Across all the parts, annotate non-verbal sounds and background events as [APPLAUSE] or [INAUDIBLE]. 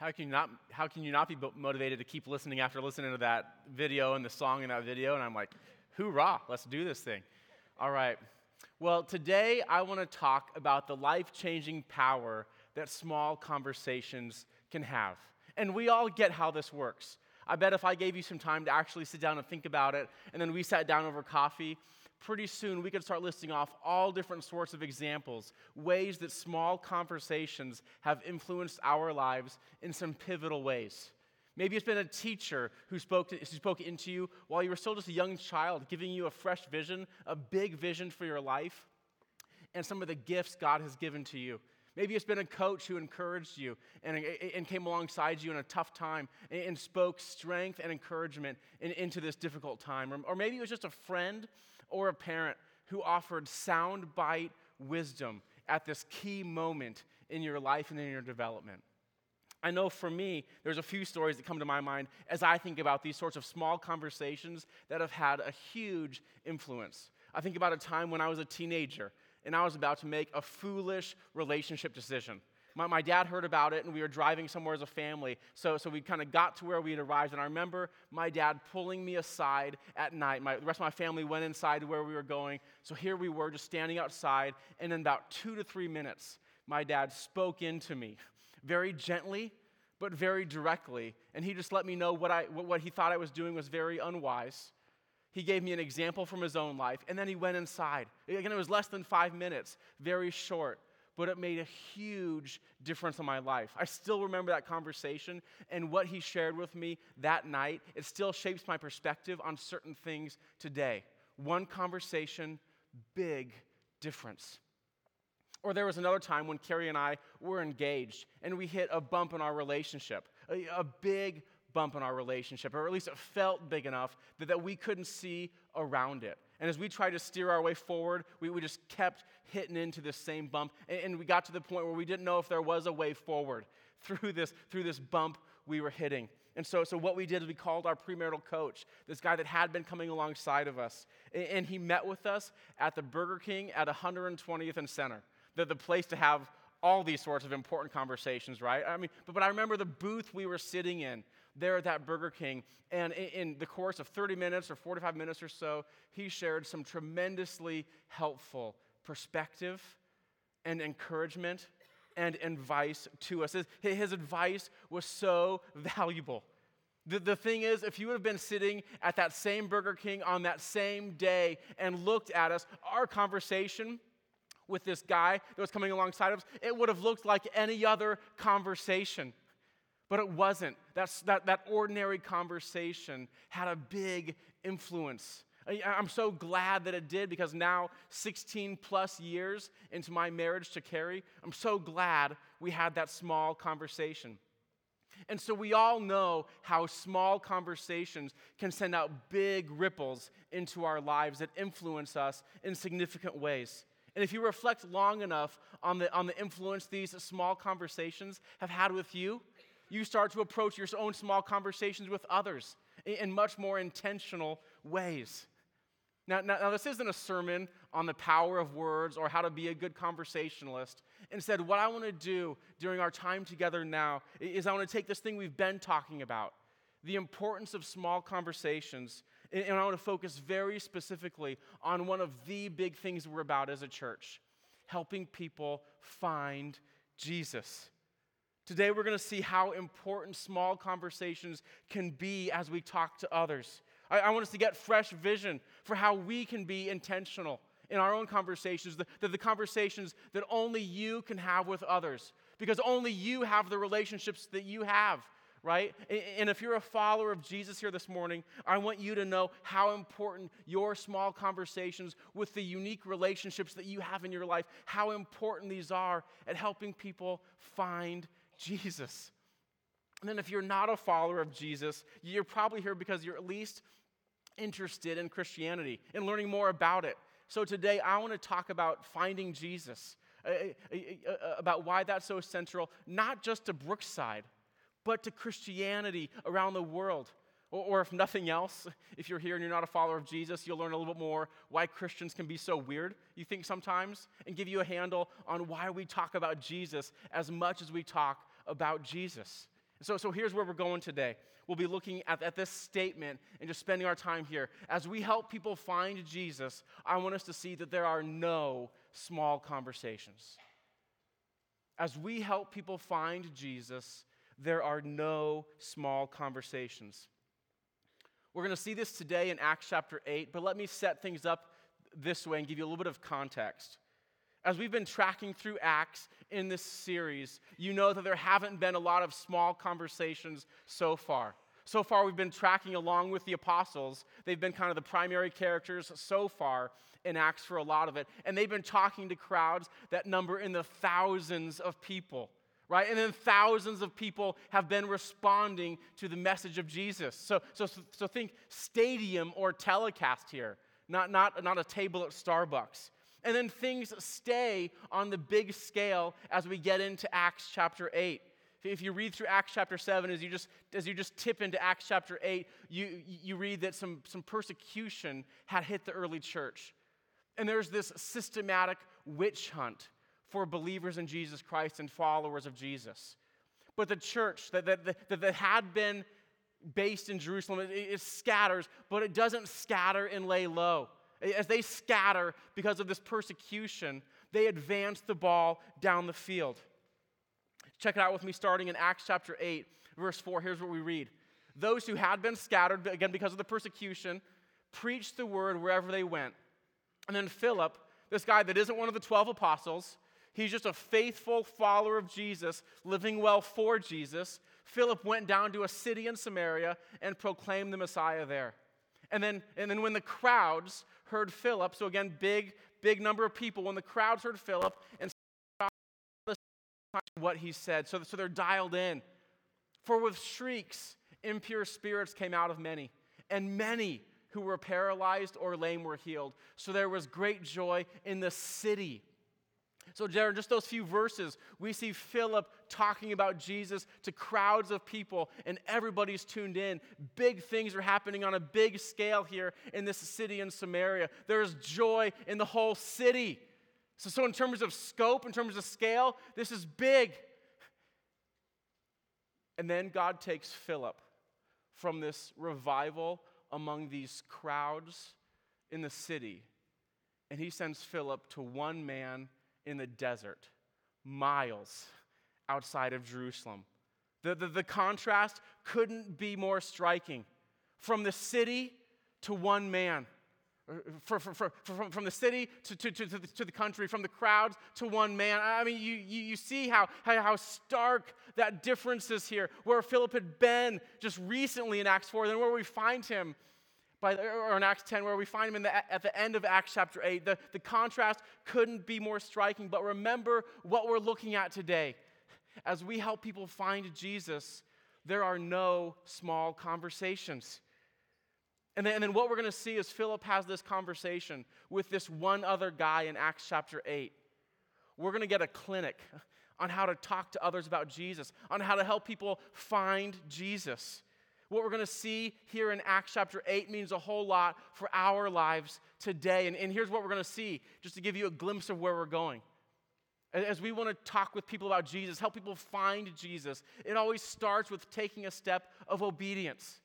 How can you not, how can you not be motivated to keep listening after listening to that video and the song in that video? And I'm like, hoorah, let's do this thing. All right. Well, today I want to talk about the life changing power that small conversations can have. And we all get how this works. I bet if I gave you some time to actually sit down and think about it, and then we sat down over coffee, pretty soon we could start listing off all different sorts of examples, ways that small conversations have influenced our lives in some pivotal ways. Maybe it's been a teacher who spoke, to, who spoke into you while you were still just a young child, giving you a fresh vision, a big vision for your life, and some of the gifts God has given to you. Maybe it's been a coach who encouraged you and, and came alongside you in a tough time and, and spoke strength and encouragement in, into this difficult time. Or, or maybe it was just a friend or a parent who offered soundbite wisdom at this key moment in your life and in your development. I know for me, there's a few stories that come to my mind as I think about these sorts of small conversations that have had a huge influence. I think about a time when I was a teenager and I was about to make a foolish relationship decision. My, my dad heard about it, and we were driving somewhere as a family. So, so we kind of got to where we had arrived, and I remember my dad pulling me aside at night. My, the rest of my family went inside to where we were going. So here we were, just standing outside, and in about two to three minutes, my dad spoke into me very gently, but very directly. And he just let me know what, I, what he thought I was doing was very unwise. He gave me an example from his own life, and then he went inside. Again, it was less than five minutes, very short, but it made a huge difference in my life. I still remember that conversation and what he shared with me that night. It still shapes my perspective on certain things today. One conversation, big difference. Or there was another time when Carrie and I were engaged and we hit a bump in our relationship, a, a big bump in our relationship, or at least it felt big enough that, that we couldn't see around it. And as we tried to steer our way forward, we, we just kept hitting into this same bump. And, and we got to the point where we didn't know if there was a way forward [LAUGHS] through this, through this bump we were hitting. And so, so what we did is we called our premarital coach, this guy that had been coming alongside of us. And, and he met with us at the Burger King at 120th and Center, the, the place to have all these sorts of important conversations, right? I mean, but, but I remember the booth we were sitting in there at that Burger King. And in, the course of 30 minutes or 45 minutes or so, he shared some tremendously helpful perspective and encouragement and advice to us. His, his advice was so valuable. The, the thing is, if you would have been sitting at that same Burger King on that same day and looked at us, our conversation with this guy that was coming alongside of us, it would have looked like any other conversation. But it wasn't. That's, that, that ordinary conversation had a big influence. I, I'm so glad that it did because now, 16 plus years into my marriage to Carrie, I'm so glad we had that small conversation. And so we all know how small conversations can send out big ripples into our lives that influence us in significant ways. And if you reflect long enough on the, on the influence these small conversations have had with you, you start to approach your own small conversations with others in much more intentional ways. Now, now, now, this isn't a sermon on the power of words or how to be a good conversationalist. Instead, what I want to do during our time together now is I want to take this thing we've been talking about, the importance of small conversations, and I want to focus very specifically on one of the big things we're about as a church helping people find Jesus. Today, we're going to see how important small conversations can be as we talk to others. I, I want us to get fresh vision for how we can be intentional in our own conversations, the, the, the conversations that only you can have with others, because only you have the relationships that you have right? And if you're a follower of Jesus here this morning, I want you to know how important your small conversations with the unique relationships that you have in your life, how important these are at helping people find Jesus. And then, if you're not a follower of Jesus, you're probably here because you're at least interested in Christianity and learning more about it. So, today I want to talk about finding Jesus, uh, uh, uh, about why that's so central, not just to Brookside, but to Christianity around the world. Or, or, if nothing else, if you're here and you're not a follower of Jesus, you'll learn a little bit more why Christians can be so weird, you think sometimes, and give you a handle on why we talk about Jesus as much as we talk about Jesus. So, so here's where we're going today. We'll be looking at, at this statement and just spending our time here. As we help people find Jesus, I want us to see that there are no small conversations. As we help people find Jesus, there are no small conversations. We're going to see this today in Acts chapter 8, but let me set things up this way and give you a little bit of context. As we've been tracking through Acts in this series, you know that there haven't been a lot of small conversations so far. So far, we've been tracking along with the apostles. They've been kind of the primary characters so far in Acts for a lot of it. And they've been talking to crowds that number in the thousands of people, right? And then thousands of people have been responding to the message of Jesus. So, so, so think stadium or telecast here, not, not, not a table at Starbucks. And then things stay on the big scale as we get into Acts chapter 8. If you read through Acts chapter 7, as you just, as you just tip into Acts chapter 8, you, you read that some, some persecution had hit the early church. And there's this systematic witch hunt for believers in Jesus Christ and followers of Jesus. But the church that, that, that, that had been based in Jerusalem, it, it scatters, but it doesn't scatter and lay low. As they scatter because of this persecution, they advance the ball down the field. Check it out with me starting in Acts chapter 8, verse 4. Here's what we read Those who had been scattered, again because of the persecution, preached the word wherever they went. And then Philip, this guy that isn't one of the 12 apostles, he's just a faithful follower of Jesus, living well for Jesus. Philip went down to a city in Samaria and proclaimed the Messiah there. And then, and then when the crowds heard Philip, so again, big, big number of people, when the crowds heard Philip and what he said, so, so they're dialed in. For with shrieks, impure spirits came out of many, and many who were paralyzed or lame were healed. So there was great joy in the city. So, Jared, just those few verses, we see Philip talking about Jesus to crowds of people, and everybody's tuned in. Big things are happening on a big scale here in this city in Samaria. There is joy in the whole city. So, so, in terms of scope, in terms of scale, this is big. And then God takes Philip from this revival among these crowds in the city, and he sends Philip to one man in the desert, miles outside of Jerusalem. The, the, the contrast couldn't be more striking. From the city to one man. Uh, for, for, for, from, from the city to, to, to, the, to the country, from the crowds to one man. I mean, you, you, you see how, how, how stark that difference is here, where Philip had been just recently in Acts 4, then where we find him by, or in Acts 10, where we find him in the, at the end of Acts chapter 8. The, the contrast couldn't be more striking, but remember what we're looking at today. As we help people find Jesus, there are no small conversations. And then, and then what we're going to see is Philip has this conversation with this one other guy in Acts chapter 8. We're going to get a clinic [LAUGHS] on how to talk to others about Jesus, on how to help people find Jesus. What we're going to see here in Acts chapter 8 means a whole lot for our lives today. And, and here's what we're going to see, just to give you a glimpse of where we're going. As we want to talk with people about Jesus, help people find Jesus, it always starts with taking a step of obedience.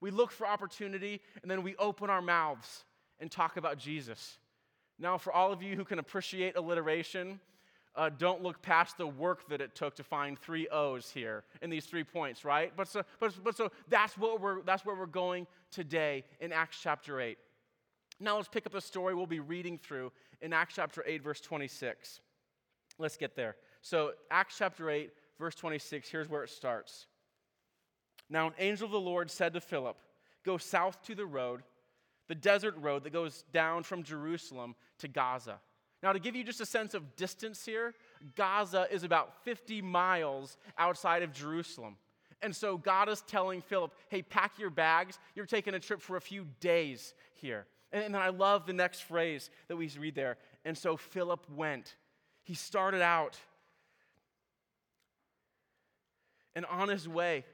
We look for opportunity and then we open our mouths and talk about Jesus. Now, for all of you who can appreciate alliteration, uh, don't look past the work that it took to find three O's here in these three points, right? But so, but, but so that's, what we're, that's where we're going today in Acts chapter 8. Now let's pick up the story we'll be reading through in Acts chapter 8, verse 26. Let's get there. So, Acts chapter 8, verse 26, here's where it starts. Now, an angel of the Lord said to Philip, Go south to the road, the desert road that goes down from Jerusalem to Gaza. Now, to give you just a sense of distance here, Gaza is about 50 miles outside of Jerusalem. And so God is telling Philip, hey, pack your bags. You're taking a trip for a few days here. And then I love the next phrase that we read there. And so Philip went. He started out. And on his way,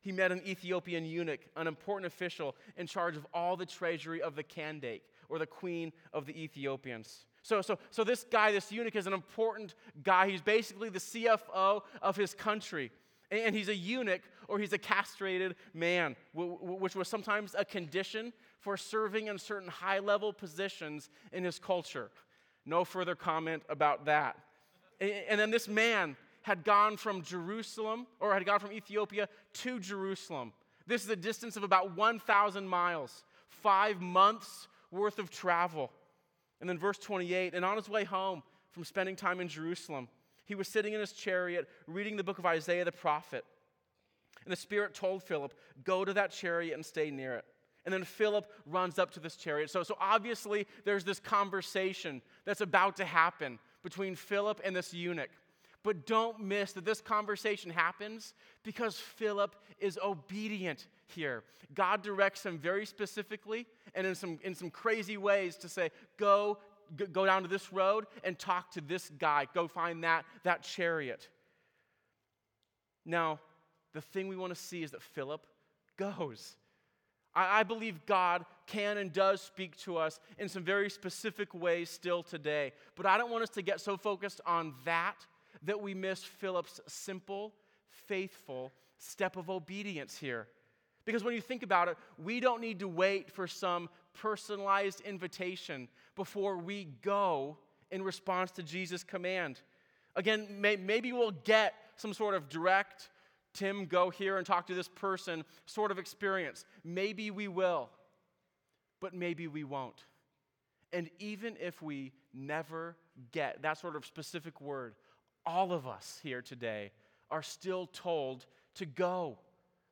he met an Ethiopian eunuch, an important official in charge of all the treasury of the Candake, or the queen of the Ethiopians. So, so, so this guy, this eunuch, is an important guy. He's basically the CFO of his country. And he's a eunuch or he's a castrated man, which was sometimes a condition for serving in certain high level positions in his culture. No further comment about that. And then this man had gone from Jerusalem, or had gone from Ethiopia to Jerusalem. This is a distance of about 1,000 miles, five months worth of travel. And then verse 28 and on his way home from spending time in Jerusalem, he was sitting in his chariot reading the book of Isaiah the prophet. And the Spirit told Philip, Go to that chariot and stay near it. And then Philip runs up to this chariot. So, so obviously, there's this conversation that's about to happen between Philip and this eunuch. But don't miss that this conversation happens because Philip is obedient here. God directs him very specifically and in some, in some crazy ways to say, Go go down to this road and talk to this guy. Go find that, that chariot. Now, the thing we want to see is that Philip goes. I, I believe God can and does speak to us in some very specific ways still today. But I don't want us to get so focused on that that we miss Philip's simple, faithful step of obedience here. Because when you think about it, we don't need to wait for some personalized invitation before we go in response to Jesus' command. Again, may, maybe we'll get some sort of direct, Tim, go here and talk to this person sort of experience. Maybe we will, but maybe we won't. And even if we never get that sort of specific word, all of us here today are still told to go.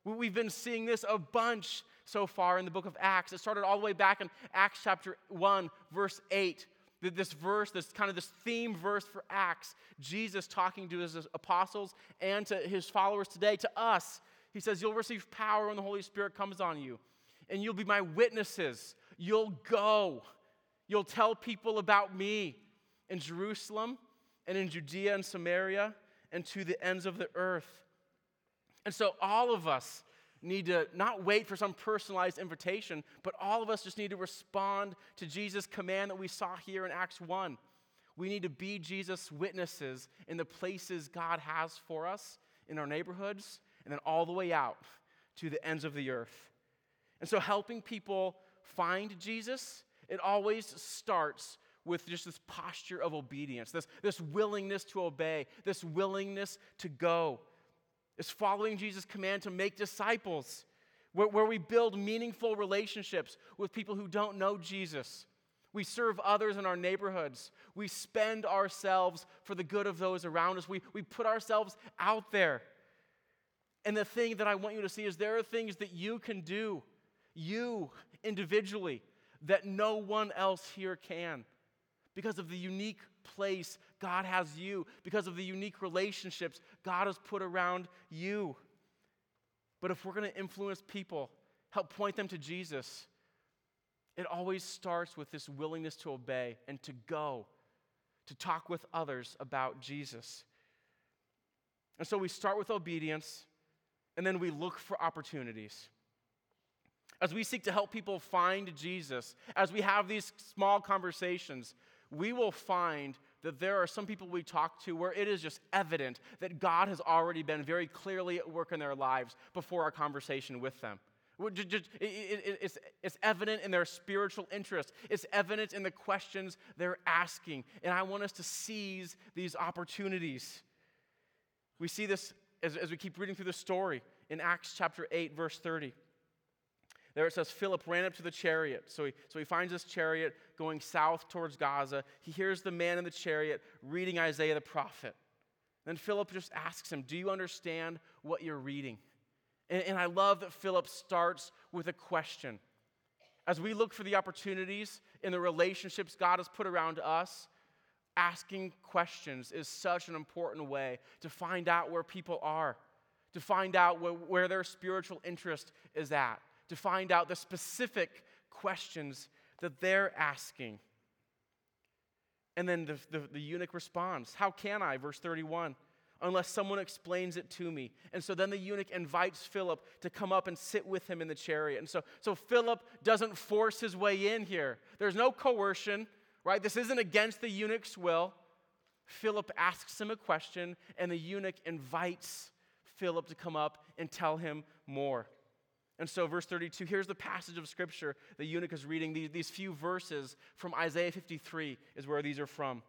We've been seeing this a bunch so far in the book of Acts. It started all the way back in Acts chapter 1, verse 8. This verse, this kind of this theme verse for Acts, Jesus talking to his apostles and to his followers today, to us. He says, You'll receive power when the Holy Spirit comes on you, and you'll be my witnesses. You'll go. You'll tell people about me in Jerusalem and in Judea and Samaria and to the ends of the earth. And so, all of us need to not wait for some personalized invitation, but all of us just need to respond to Jesus' command that we saw here in Acts 1. We need to be Jesus' witnesses in the places God has for us, in our neighborhoods, and then all the way out to the ends of the earth. And so, helping people find Jesus, it always starts with just this posture of obedience, this, this willingness to obey, this willingness to go is following Jesus' command to make disciples, where, where we build meaningful relationships with people who don't know Jesus. We serve others in our neighborhoods. We spend ourselves for the good of those around us. We, we put ourselves out there. And the thing that I want you to see is there are things that you can do, you individually, that no one else here can because of the unique place God has you, because of the unique relationships God has put around you. But if we're going to influence people, help point them to Jesus, it always starts with this willingness to obey and to go, to talk with others about Jesus. And so we start with obedience, and then we look for opportunities. As we seek to help people find Jesus, as we have these small conversations, we will find that there are some people we talk to where it is just evident that God has already been very clearly at work in their lives before our conversation with them. It's evident in their spiritual interest. It's evident in the questions they're asking. And I want us to seize these opportunities. We see this as, as we keep reading through the story in Acts chapter 8, verse 30. There it says Philip ran up to the chariot. So he, so he finds this chariot going south towards Gaza. He hears the man in the chariot reading Isaiah the prophet. Then Philip just asks him, Do you understand what you're reading? And, and I love that Philip starts with a question. As we look for the opportunities in the relationships God has put around us, asking questions is such an important way to find out where people are, to find out where, where their spiritual interest is at to find out the specific questions that they're asking. And then the, the, the, eunuch responds, How can I? Verse 31, unless someone explains it to me. And so then the eunuch invites Philip to come up and sit with him in the chariot. And so, so Philip doesn't force his way in here. There's no coercion, right? This isn't against the eunuch's will. Philip asks him a question, and the eunuch invites Philip to come up and tell him more. And so, verse 32, here's the passage of scripture the eunuch is reading. These, these few verses from Isaiah 53 is where these are from.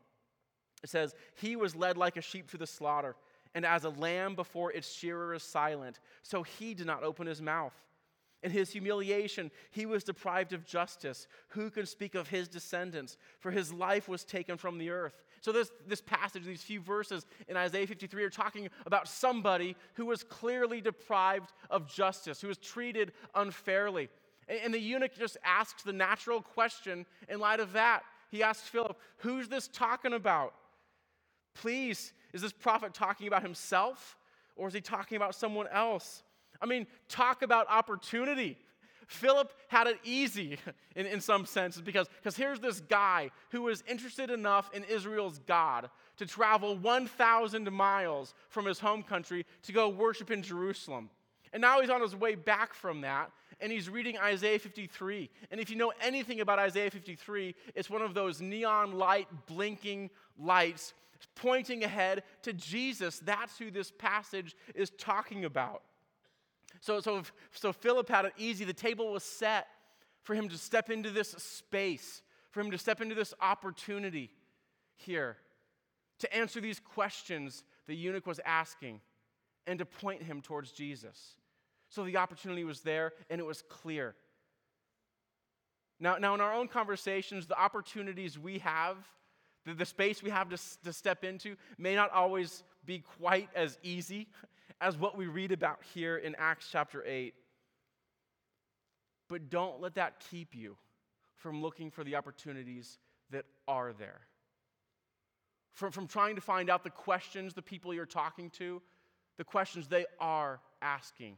It says, He was led like a sheep to the slaughter, and as a lamb before its shearer is silent, so he did not open his mouth. In his humiliation, he was deprived of justice. Who can speak of his descendants? For his life was taken from the earth. So, this, this passage, these few verses in Isaiah 53 are talking about somebody who was clearly deprived of justice, who was treated unfairly. And, and the eunuch just asks the natural question in light of that. He asks Philip, Who's this talking about? Please, is this prophet talking about himself or is he talking about someone else? I mean, talk about opportunity. Philip had it easy in, in some senses because here's this guy who was interested enough in Israel's God to travel 1,000 miles from his home country to go worship in Jerusalem. And now he's on his way back from that, and he's reading Isaiah 53. And if you know anything about Isaiah 53, it's one of those neon light blinking lights pointing ahead to Jesus. That's who this passage is talking about. So, so, so Philip had it easy. The table was set for him to step into this space, for him to step into this opportunity here, to answer these questions the eunuch was asking, and to point him towards Jesus. So the opportunity was there, and it was clear. Now, now in our own conversations, the opportunities we have, the, the space we have to, to step into, may not always be quite as easy as what we read about here in Acts chapter 8. But don't let that keep you from looking for the opportunities that are there. From, from trying to find out the questions the people you're talking to, the questions they are asking.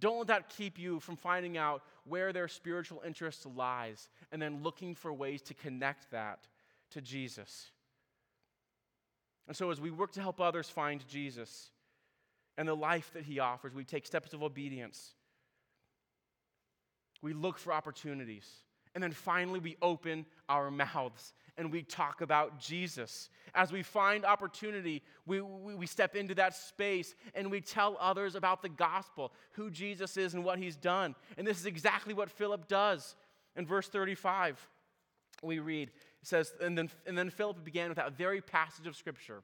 Don't let that keep you from finding out where their spiritual interest lies and then looking for ways to connect that to Jesus. And so, as we work to help others find Jesus, and the life that He offers. We take steps of obedience. We look for opportunities. And then finally, we open our [LAUGHS] mouths and we talk about Jesus. As we find opportunity, we, we, we, step into that space and we tell others about the gospel, who Jesus is and what he's done. And this is exactly what Philip does. In verse 35, we read, it says, and then, and then Philip began with that very passage of scripture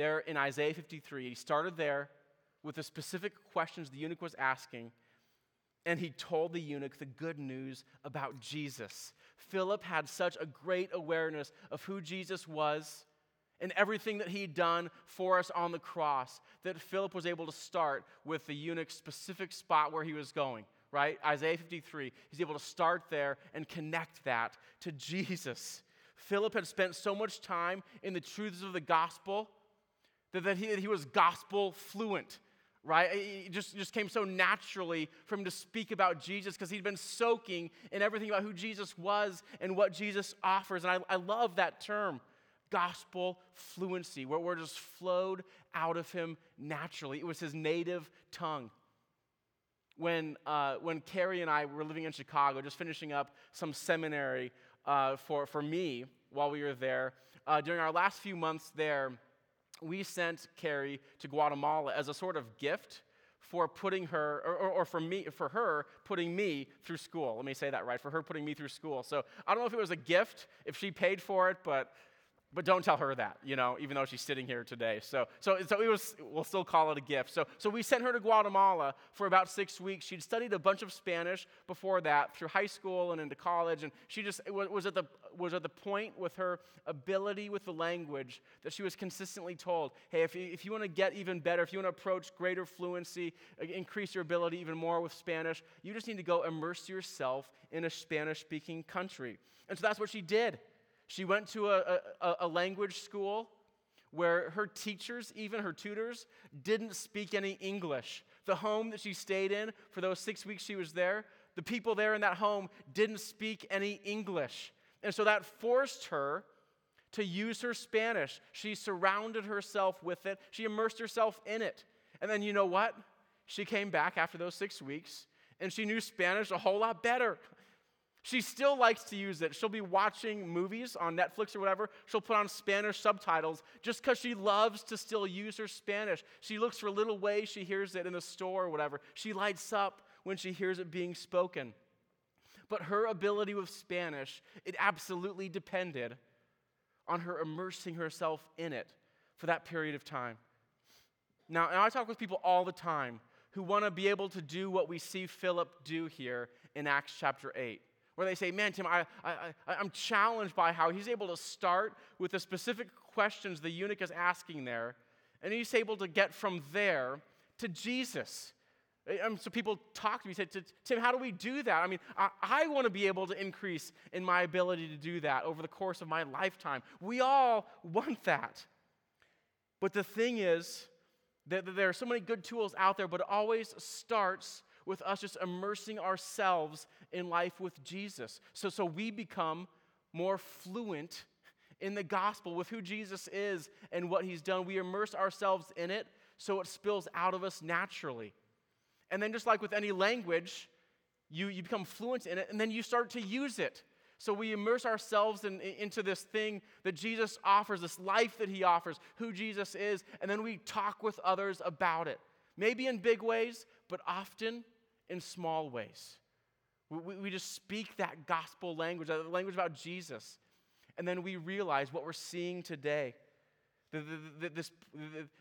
there in Isaiah 53. He started there with the specific questions the eunuch was asking, and he told the eunuch the good news about Jesus. Philip had such a great awareness of who Jesus was and everything that he'd done for us on the cross that Philip was able to start with the eunuch's specific spot where he was going, right? Isaiah 53. He's able to start there and connect that to [LAUGHS] Jesus. Philip had spent so much time in the truths of the gospel that, that, he, that he was gospel fluent, right? It just, just came so naturally for him to speak about Jesus because he'd been soaking in everything about who Jesus was and what Jesus offers. And I, I love that term, gospel fluency, where word just flowed out of him naturally. It was his native tongue. When, uh, when Carrie and I were living in Chicago, just finishing up some seminary uh, for, for me while we were there, uh, during our last few months there, we sent Carrie to Guatemala as a sort of gift for putting her, or, or, or, for me, for her putting me through school. Let me say that right, for her putting me through school. So I don't know if it was a gift, if she paid for it, but but don't tell her that, you know, even though she's sitting here today. So, so, so it was, we'll still call it a gift. So, so we sent her to Guatemala for about six weeks. She'd studied a bunch of Spanish before that through high school and into college. And she just was at the, was at the point with her ability with the language that she was consistently told, hey, if you, if you want to get even better, if you want to approach greater fluency, uh, increase your ability even more with Spanish, you just need to go immerse yourself in a Spanish speaking country. And so that's what she did. She went to a, a, a, language school where her teachers, even her tutors, didn't speak any English. The home that she stayed in for those six weeks she was there, the people there in that home didn't speak any English. And so that forced her to use her Spanish. She surrounded herself with it, she immersed herself in it. And then you know what? She came back after those six weeks and she knew Spanish a whole lot better. She still likes to use it. She'll be watching movies on Netflix or whatever. She'll put on Spanish subtitles just because she loves to still use her Spanish. She looks for little ways she hears it in the store or whatever. She lights up when she hears it being spoken. But her ability with Spanish, it absolutely depended on her immersing herself in it for that period of time. Now, I talk with people all the time who want to be able to do what we see Philip do here in Acts chapter 8 where they say, Man, Tim, I, I, I'm challenged by how he's able to start with the specific questions the eunuch is asking there, and he's able to get from there to Jesus. And um, so people talk to me, say, Tim, how do we do that? I mean, I, I want to be able to increase in my ability to do that over the course of my lifetime. We all want that. But the thing is that there are so many good tools out there, but it always starts with us just immersing ourselves in life with Jesus. So, so we become more fluent in the gospel with who Jesus is and what he's done. We immerse ourselves in it so it spills out of us naturally. And then, just like with any language, you, you become fluent in it and then you start to use it. So we immerse ourselves in, into this thing that Jesus offers, this life that he offers, who Jesus is, and then we talk with others about it. Maybe in big ways, but often in small ways. We, we just speak that gospel language, the language about Jesus. And then we realize what we're seeing today. The, the, the, this,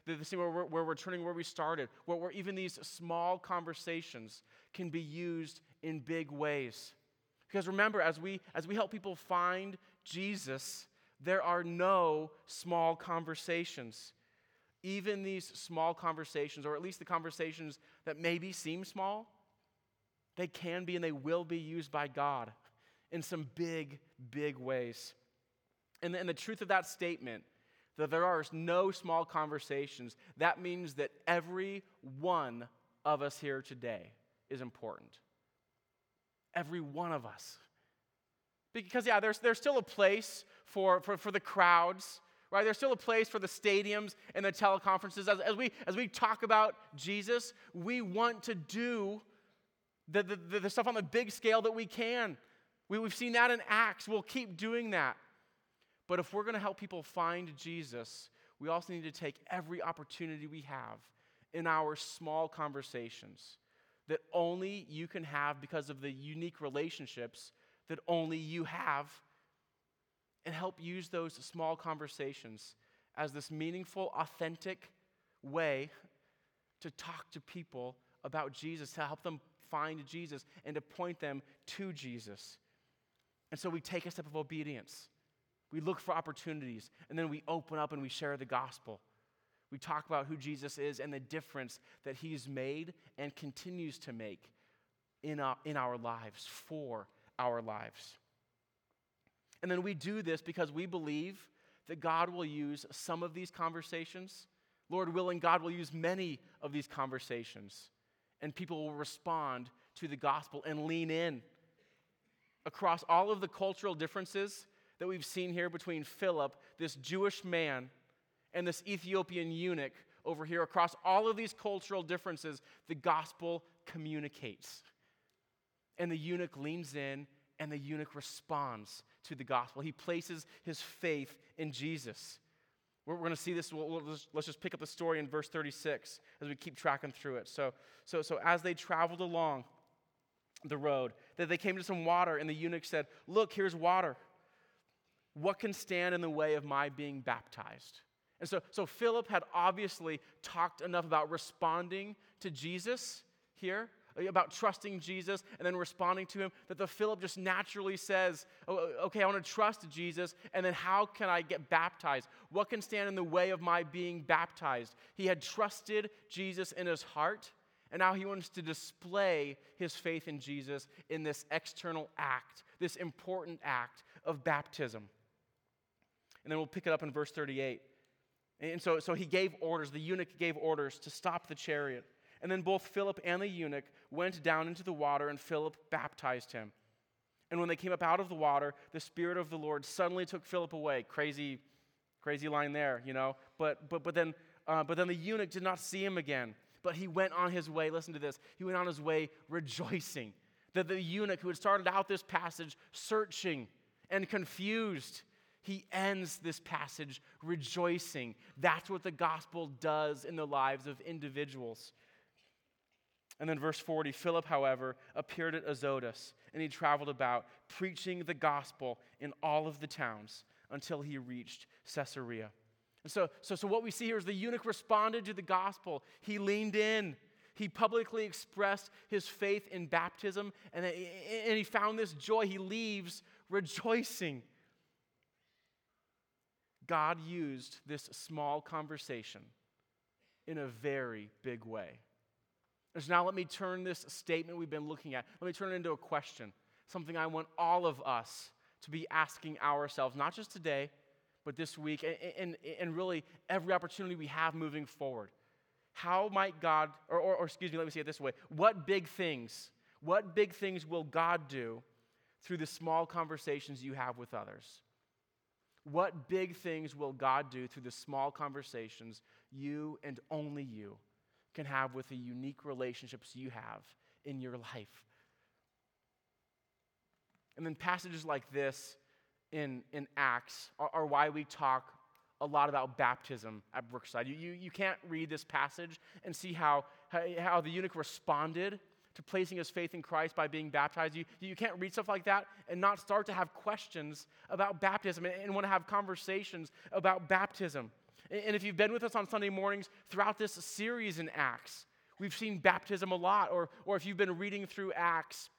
the, the thing where we're, where we're turning where we started, where, where even these small conversations can be used in big ways. Because remember, as we, as we help people find Jesus, there are no small conversations. Even these small conversations, or at least the conversations that maybe seem small, they can be and they will be used by God in some big, big ways. And the, and the truth of that statement, that there are no small conversations, that means that every one of us here today is important. Every one of us. Because, yeah, there's, there's still a place for, for, for the crowds, right? There's still a place for the stadiums and the teleconferences. As, as, we, as we talk about Jesus, we want to do the, the, the stuff on the big scale that we can. We, we've seen that in Acts. We'll keep doing that. But if we're going to help people find Jesus, we also need to take every opportunity we have in our small conversations that only you can have because of the unique relationships that only you have, and help use those small conversations as this meaningful, authentic way to talk to people about Jesus, to help them find Jesus and to point them to Jesus. And so we take a step of obedience. We look for opportunities, and then we open up and we share the gospel. We talk about who Jesus is and the difference that he's made and continues to make in our, in our lives, for our lives. And then we do this because we believe that God will use some of these conversations. Lord willing, God will use many of these conversations and people will respond to the gospel and lean in. Across all of the cultural differences that we've seen here between Philip, this Jewish man, and this Ethiopian eunuch over here, across all of these cultural differences, the gospel communicates. And the eunuch leans in and the eunuch responds to the gospel. He places his faith in Jesus. We're, we're going to see this. We'll, we'll just, let's just pick up the story in verse 36 as we keep tracking through it. So, so, so as they traveled along the road, that they came to some water, and the eunuch said, Look, here's water. What can stand in the way of my being baptized? And so, so Philip had obviously talked enough about responding to Jesus here about trusting Jesus and then responding to him, that the Philip just naturally says, oh, okay, I want to trust Jesus, and then how can I get baptized? What can stand in the way of my being baptized? He had trusted Jesus in his heart, and now he wants to display his faith in Jesus in this external act, this important act of baptism. And then we'll pick it up in verse 38. And so, so he gave orders, the eunuch gave orders to stop the chariot. And then both Philip and the eunuch went down into the water, and Philip baptized him. And when they came up out of the water, the Spirit of the Lord suddenly took Philip away. Crazy, crazy line there, you know. But but but then uh, but then the eunuch did not see him again. But he went on his way. Listen to this. He went on his way rejoicing. That the eunuch who had started out this passage searching and confused, he ends this passage rejoicing. That's what the gospel does in the lives of individuals. And then, verse 40 Philip, however, appeared at Azotus, and he traveled about, preaching the gospel in all of the towns until he reached Caesarea. And so, so, so what we see here is the eunuch responded to the gospel. He leaned in. He publicly expressed his faith in baptism, and, and he found this joy. He leaves rejoicing. God used this small conversation in a very big way. And so now let me turn this statement we've been looking at, let me turn it into a question, something I want all of us to be asking ourselves, not just today, but this week, and, and, and really every opportunity we have moving forward. How might God, or, or, or excuse me, let me say it this way what big things, what big things will God do through the small conversations you have with others? What big things will God do through the small conversations you and only you can have with the unique relationships you have in your life? And then passages like this in, in Acts are, are why we talk a lot about baptism at Brookside. You, you, you can't read this passage and see how, how, the eunuch responded to placing his faith in Christ by being baptized. You, you can't read stuff like that and not start to have questions about baptism and, and want to have conversations about baptism. And, if you've been with us on Sunday mornings throughout this series in Acts, we've seen baptism a lot. Or, or if you've been reading through Acts,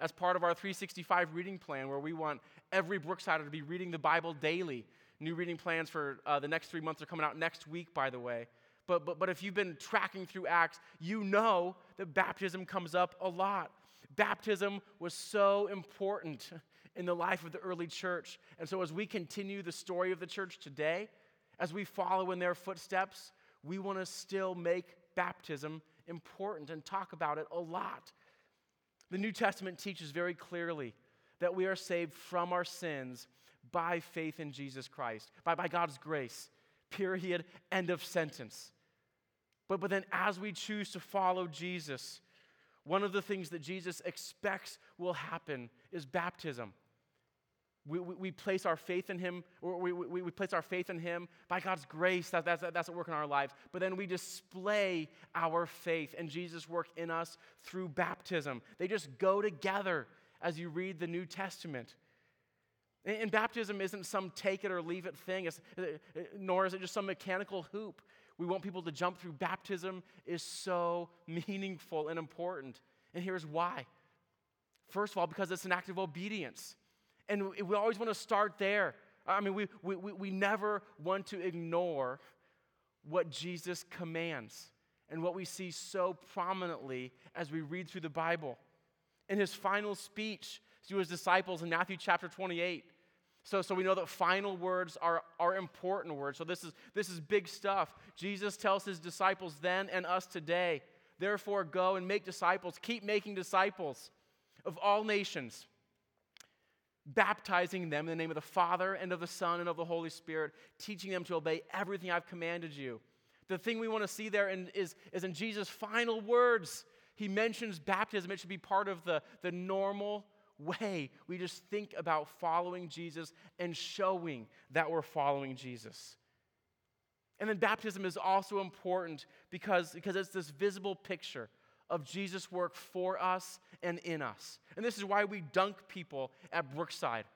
as part of our 365 reading plan, where we want every Brooksider to be reading the Bible daily. New reading plans for uh, the next three months are coming out next week, by the way. But, but, but if you've been tracking through Acts, you know that baptism comes up a lot. Baptism was so important [LAUGHS] in the life of the early church. And so, as we continue the story of the church today, as we follow in their footsteps, we want to still make baptism important and talk about it a lot. The New Testament teaches very clearly that we are saved from our sins by faith in Jesus Christ, by, by God's grace. Period. End of sentence. But, but then, as we choose to follow Jesus, one of the things that Jesus expects will happen is baptism. We, we, we place our faith in Him, or we, we, we place our faith in Him by God's grace. That, that's, that's at work in our lives. But then we display our faith and Jesus' work in us through baptism. They just go together as you read the New Testament. And baptism isn't some take it or leave it thing, it's, uh, uh, nor is it just some mechanical hoop we want people to jump through. Baptism is so [LAUGHS] meaningful and important. And here's why. First of all, because it's an act of obedience. And we always want to start there. I mean, we, we, we never want to ignore what Jesus commands and what we see so prominently as we read through the Bible. In his final speech to his disciples in Matthew chapter 28, so, so we know that final words are, are important words. So this is, this is big stuff. Jesus tells his disciples then and us today, therefore go and make disciples, keep making disciples of all nations, baptizing them in the name of the Father and of the Son and of the Holy Spirit, teaching them to obey everything I've commanded you. The thing we want to see there in, is, is in Jesus' final words. He mentions baptism. It should be part of the, the normal way. We just think about following Jesus and showing that we're following Jesus. And then baptism is also important because, because it's this visible picture of Jesus' work for us and in us. And this is why we dunk people at Brookside.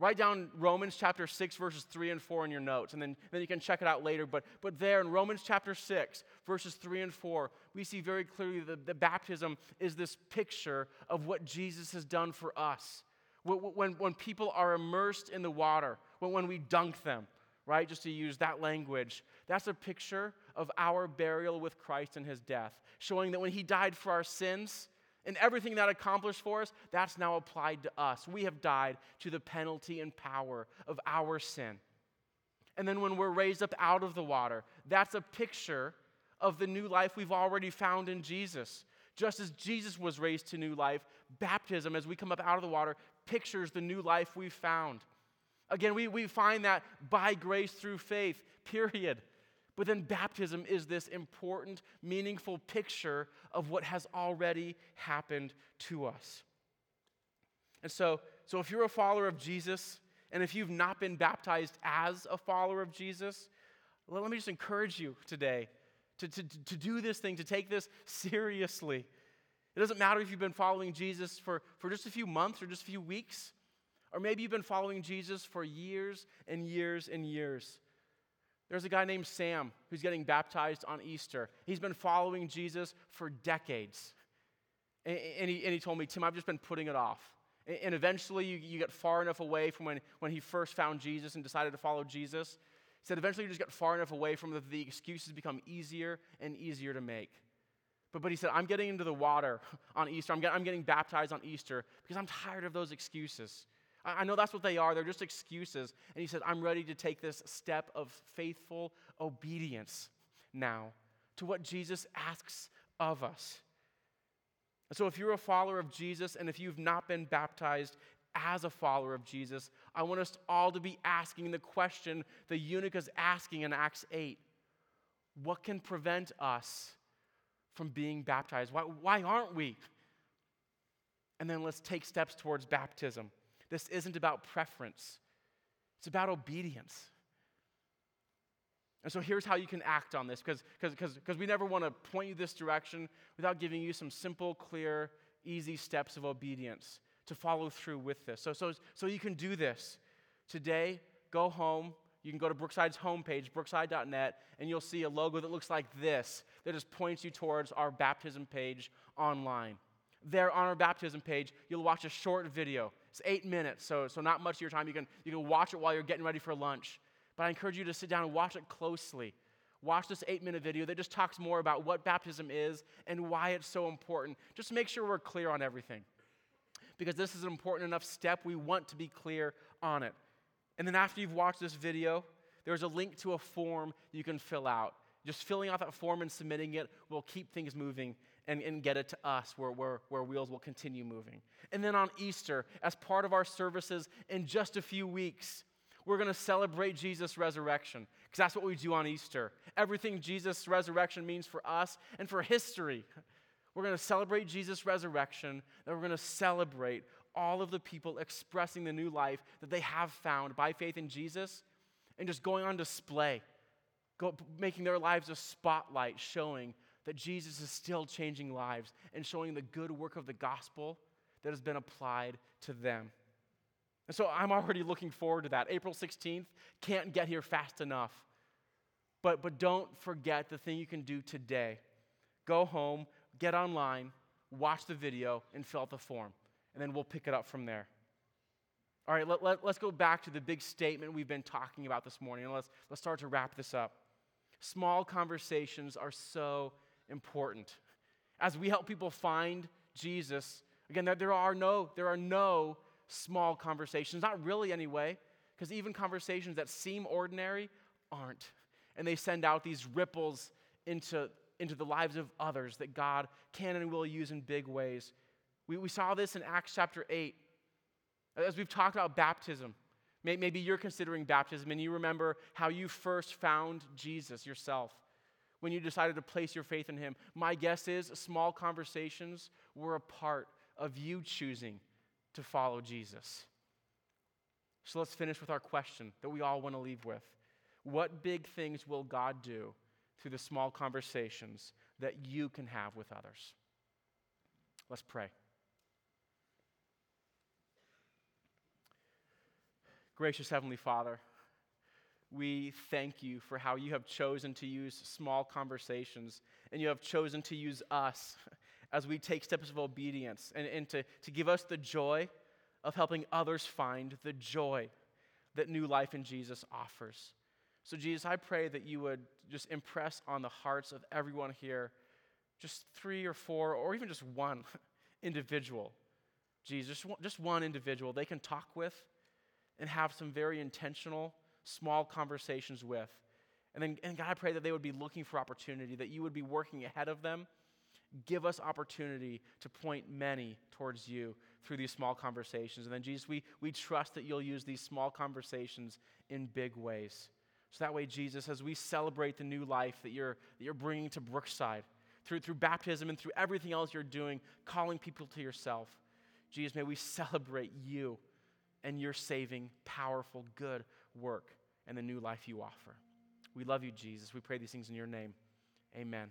Write down Romans chapter 6, verses 3 and 4 in your notes, and then, then you can check it out later. But, but there in Romans chapter 6, verses 3 and 4, we see very clearly that the baptism is this picture of what Jesus has done for us. When, when, when people are immersed in the water, when, when we dunk them, right, just to use that language, that's a picture of our burial with Christ and his death, showing that when he died for our sins, and everything that accomplished for us, that's now applied to us. We have died to the penalty and power of our sin. And then when we're raised up out of the water, that's a picture of the new life we've already found in Jesus. Just as Jesus was raised to new life, baptism, as we come up out of the water, pictures the new life we've found. Again, we, we find that by grace through faith, period. But then baptism is this important, meaningful picture of what has already happened to us. And so, so if you're a follower of Jesus, and if you've not been baptized as a follower of Jesus, let me just encourage you today to, to, to do this thing, to take this seriously. It doesn't matter if you've been following Jesus for, for just a few months or just a few weeks, or maybe you've been following Jesus for years and years and years. There's a guy named Sam who's getting baptized on Easter. He's been following Jesus for decades. And, he, and he told me, Tim, I've just been putting it off. And, and eventually you, you get far enough away from when, when he first found Jesus and decided to follow Jesus. He said, eventually you just get far enough away from the, the excuses become easier and easier to make. But, but he said, I'm getting into the water on Easter. I'm, get, I'm getting baptized on Easter because I'm tired of those excuses. I, know that's what they are. They're just excuses. And he said, I'm ready to take this step of faithful obedience now to what Jesus asks of us. So, if you're a follower of Jesus and if you've not been baptized as a follower of Jesus, I want us all to be asking the question the eunuch is asking in Acts 8 What can prevent us from being baptized? Why, why aren't we? And then let's take steps towards baptism. This isn't about preference, it's about obedience. And so here's how you can act on this, because we never want to point you this direction without giving you some simple, clear, easy steps of obedience to follow through with this. So, so, so you can do this. Today, go home. You can go to Brookside's homepage, brookside.net, and you'll see a logo that looks like this that just points you towards our baptism page online. There on our baptism page, you'll watch a short video. It's eight minutes, so, so not much of your time. You can, you can watch it while you're getting ready for lunch. But I encourage you to sit down and watch it closely. Watch this eight minute video that just talks more about what baptism is and why it's so important. Just make sure we're clear on everything because this is an important enough step. We want to be clear on it. And then after you've watched this video, there's a link to a form you can fill out. Just filling out that form and submitting it will keep things moving and, and get it to us where, where, where wheels will continue moving. And then on Easter, as part of our services in just a few weeks, we're going to celebrate Jesus' resurrection because that's what we do on Easter. Everything Jesus' resurrection means for us and for history. We're going to celebrate Jesus' resurrection, and we're going to celebrate all of the people expressing the new life that they have found by faith in Jesus and just going on display, go, making their lives a spotlight showing that Jesus is still changing lives and showing the good work of the gospel that has been applied to them. And so I'm already looking forward to that. April 16th can't get here fast enough. But, but don't forget the thing you can do today. Go home, get online, watch the video, and fill out the form. And then we'll pick it up from there. All right, let, let, let's go back to the big statement we've been talking about this morning, let's, let's start to wrap this up. Small conversations are so important. As we help people find Jesus, again, there, are, no, there are no small conversations, not really anyway, because even conversations that seem ordinary aren't. And they send out these ripples into into the lives of others that God can and will use in big ways. We, we saw this in Acts chapter 8. As we've talked about baptism, maybe you're considering baptism and you remember how you first found Jesus yourself when you decided to place your faith in Him. My guess is small conversations were a part of you choosing to follow Jesus. So let's finish with our question that we all want to leave with. What big things will God do through the small conversations that you can have with others. Let's pray. Gracious Heavenly Father, we thank you for how you have chosen to use small conversations and you have chosen to use us [LAUGHS] as we take steps of obedience and, and to, to give us the joy of helping others find the joy that new life in Jesus offers. So, Jesus, I pray that you would just impress on the hearts of everyone here just three or four, or even just one [LAUGHS] individual. Jesus, just one individual they can talk with and have some very intentional, small conversations with. And then, and God, I pray that they would be looking for opportunity, that you would be working ahead of them. Give us opportunity to point many towards you through these small conversations. And then, Jesus, we, we trust that you'll use these small conversations in big ways. So that way, Jesus, as we celebrate the new life that you're, that you're bringing to Brookside, through, through baptism and through everything else you're doing, calling people to yourself, Jesus, may we [LAUGHS] celebrate you and your saving, powerful, good, work, and the new life you offer. We love you, Jesus. We pray these things in your name. Amen.